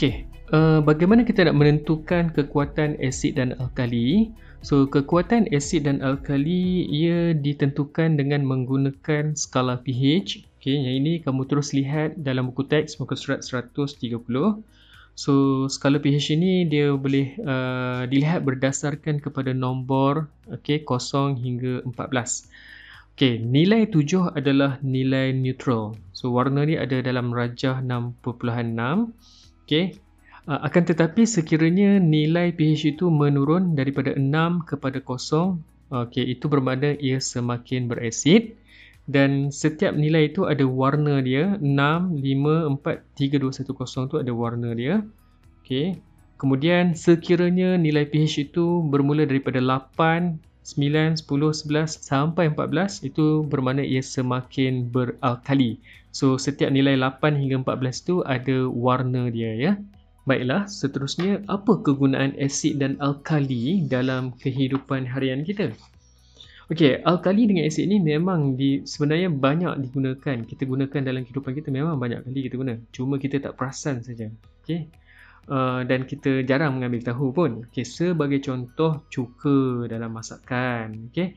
Okey, uh, bagaimana kita nak menentukan kekuatan asid dan alkali? So, kekuatan asid dan alkali ia ditentukan dengan menggunakan skala pH. Okey, yang ini kamu terus lihat dalam buku teks muka surat 130. So, skala pH ini dia boleh uh, dilihat berdasarkan kepada nombor okey, 0 hingga 14. Okey, nilai 7 adalah nilai neutral. So, warna ni ada dalam rajah 6.6. Okey, Uh, akan tetapi sekiranya nilai pH itu menurun daripada 6 kepada 0, okay, itu bermakna ia semakin berasid dan setiap nilai itu ada warna dia 6, 5, 4, 3, 2, 1, 0 tu ada warna dia okay. kemudian sekiranya nilai pH itu bermula daripada 8, 9, 10, 11 sampai 14 itu bermakna ia semakin beralkali so setiap nilai 8 hingga 14 tu ada warna dia ya Baiklah, seterusnya apa kegunaan asid dan alkali dalam kehidupan harian kita? Okey, alkali dengan asid ni memang di, sebenarnya banyak digunakan. Kita gunakan dalam kehidupan kita memang banyak kali kita guna. Cuma kita tak perasan saja. Okey. Uh, dan kita jarang mengambil tahu pun. Okey, sebagai contoh cuka dalam masakan. Okey.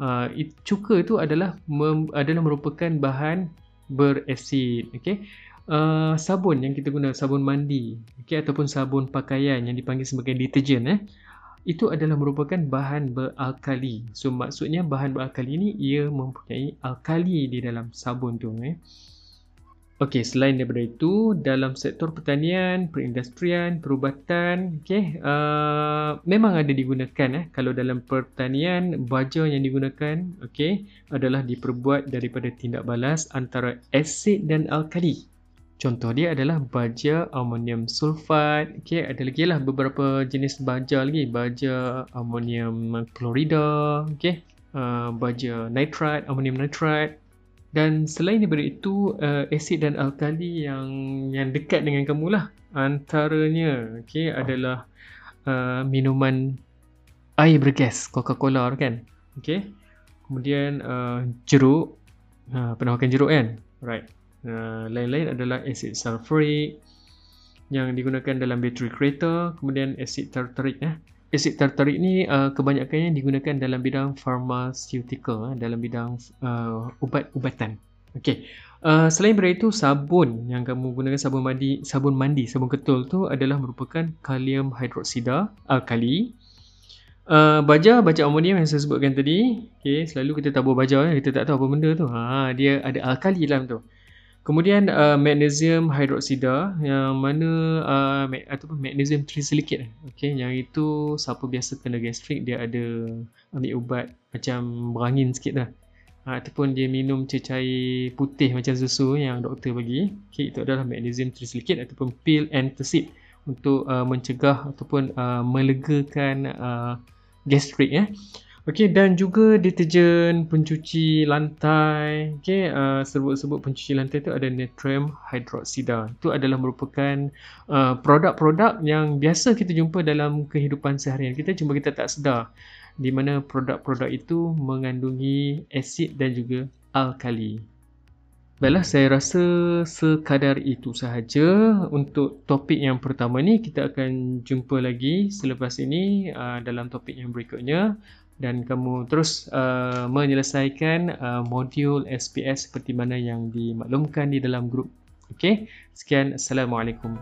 Uh, cuka itu adalah mem, adalah merupakan bahan berasid. Okey uh, sabun yang kita guna sabun mandi okay, ataupun sabun pakaian yang dipanggil sebagai deterjen eh itu adalah merupakan bahan beralkali so maksudnya bahan beralkali ni ia mempunyai alkali di dalam sabun tu eh Okey, selain daripada itu, dalam sektor pertanian, perindustrian, perubatan, okey, uh, memang ada digunakan eh. Kalau dalam pertanian, baja yang digunakan, okey, adalah diperbuat daripada tindak balas antara asid dan alkali. Contoh dia adalah baja amonium sulfat. Okey, ada lagi lah beberapa jenis baja lagi. Baja amonium klorida, okey. Uh, baja nitrat, amonium nitrat. Dan selain daripada itu, uh, asid dan alkali yang yang dekat dengan kamu lah. Antaranya, okey, adalah uh, minuman air bergas, Coca-Cola kan. Okey. Kemudian uh, jeruk. Uh, pernah makan jeruk kan? Right. Uh, lain-lain adalah asid sulfuric yang digunakan dalam bateri kereta kemudian asid tartarik eh. Asid tartarik ni uh, kebanyakannya digunakan dalam bidang pharmaceutical eh, dalam bidang uh, ubat-ubatan okey. Uh, selain daripada itu sabun yang kamu gunakan sabun mandi sabun mandi sabun ketul tu adalah merupakan kalium hidroksida alkali Uh, baja baja amonium yang saya sebutkan tadi. Okay, selalu kita tabur baja kita tak tahu apa benda tu. Ha, dia ada alkali dalam tu Kemudian uh, magnesium hydroxida yang mana uh, mag- ataupun magnesium trisilicate okey yang itu siapa biasa kena gastrik dia ada ambil ubat macam berangin sikit lah uh, ataupun dia minum cecair putih macam susu yang doktor bagi okey itu adalah magnesium trisilicate ataupun pill antacid untuk uh, mencegah ataupun uh, melegakan uh, gastrik ya eh. Okey dan juga deterjen pencuci lantai. Okey uh, sebut-sebut pencuci lantai tu ada natrium hydroxida. Itu adalah merupakan uh, produk-produk yang biasa kita jumpa dalam kehidupan seharian kita cuma kita tak sedar di mana produk-produk itu mengandungi asid dan juga alkali. Baiklah, saya rasa sekadar itu sahaja untuk topik yang pertama ni. Kita akan jumpa lagi selepas ini uh, dalam topik yang berikutnya dan kamu terus uh, menyelesaikan uh, modul SPS seperti mana yang dimaklumkan di dalam grup. Okey, sekian. Assalamualaikum.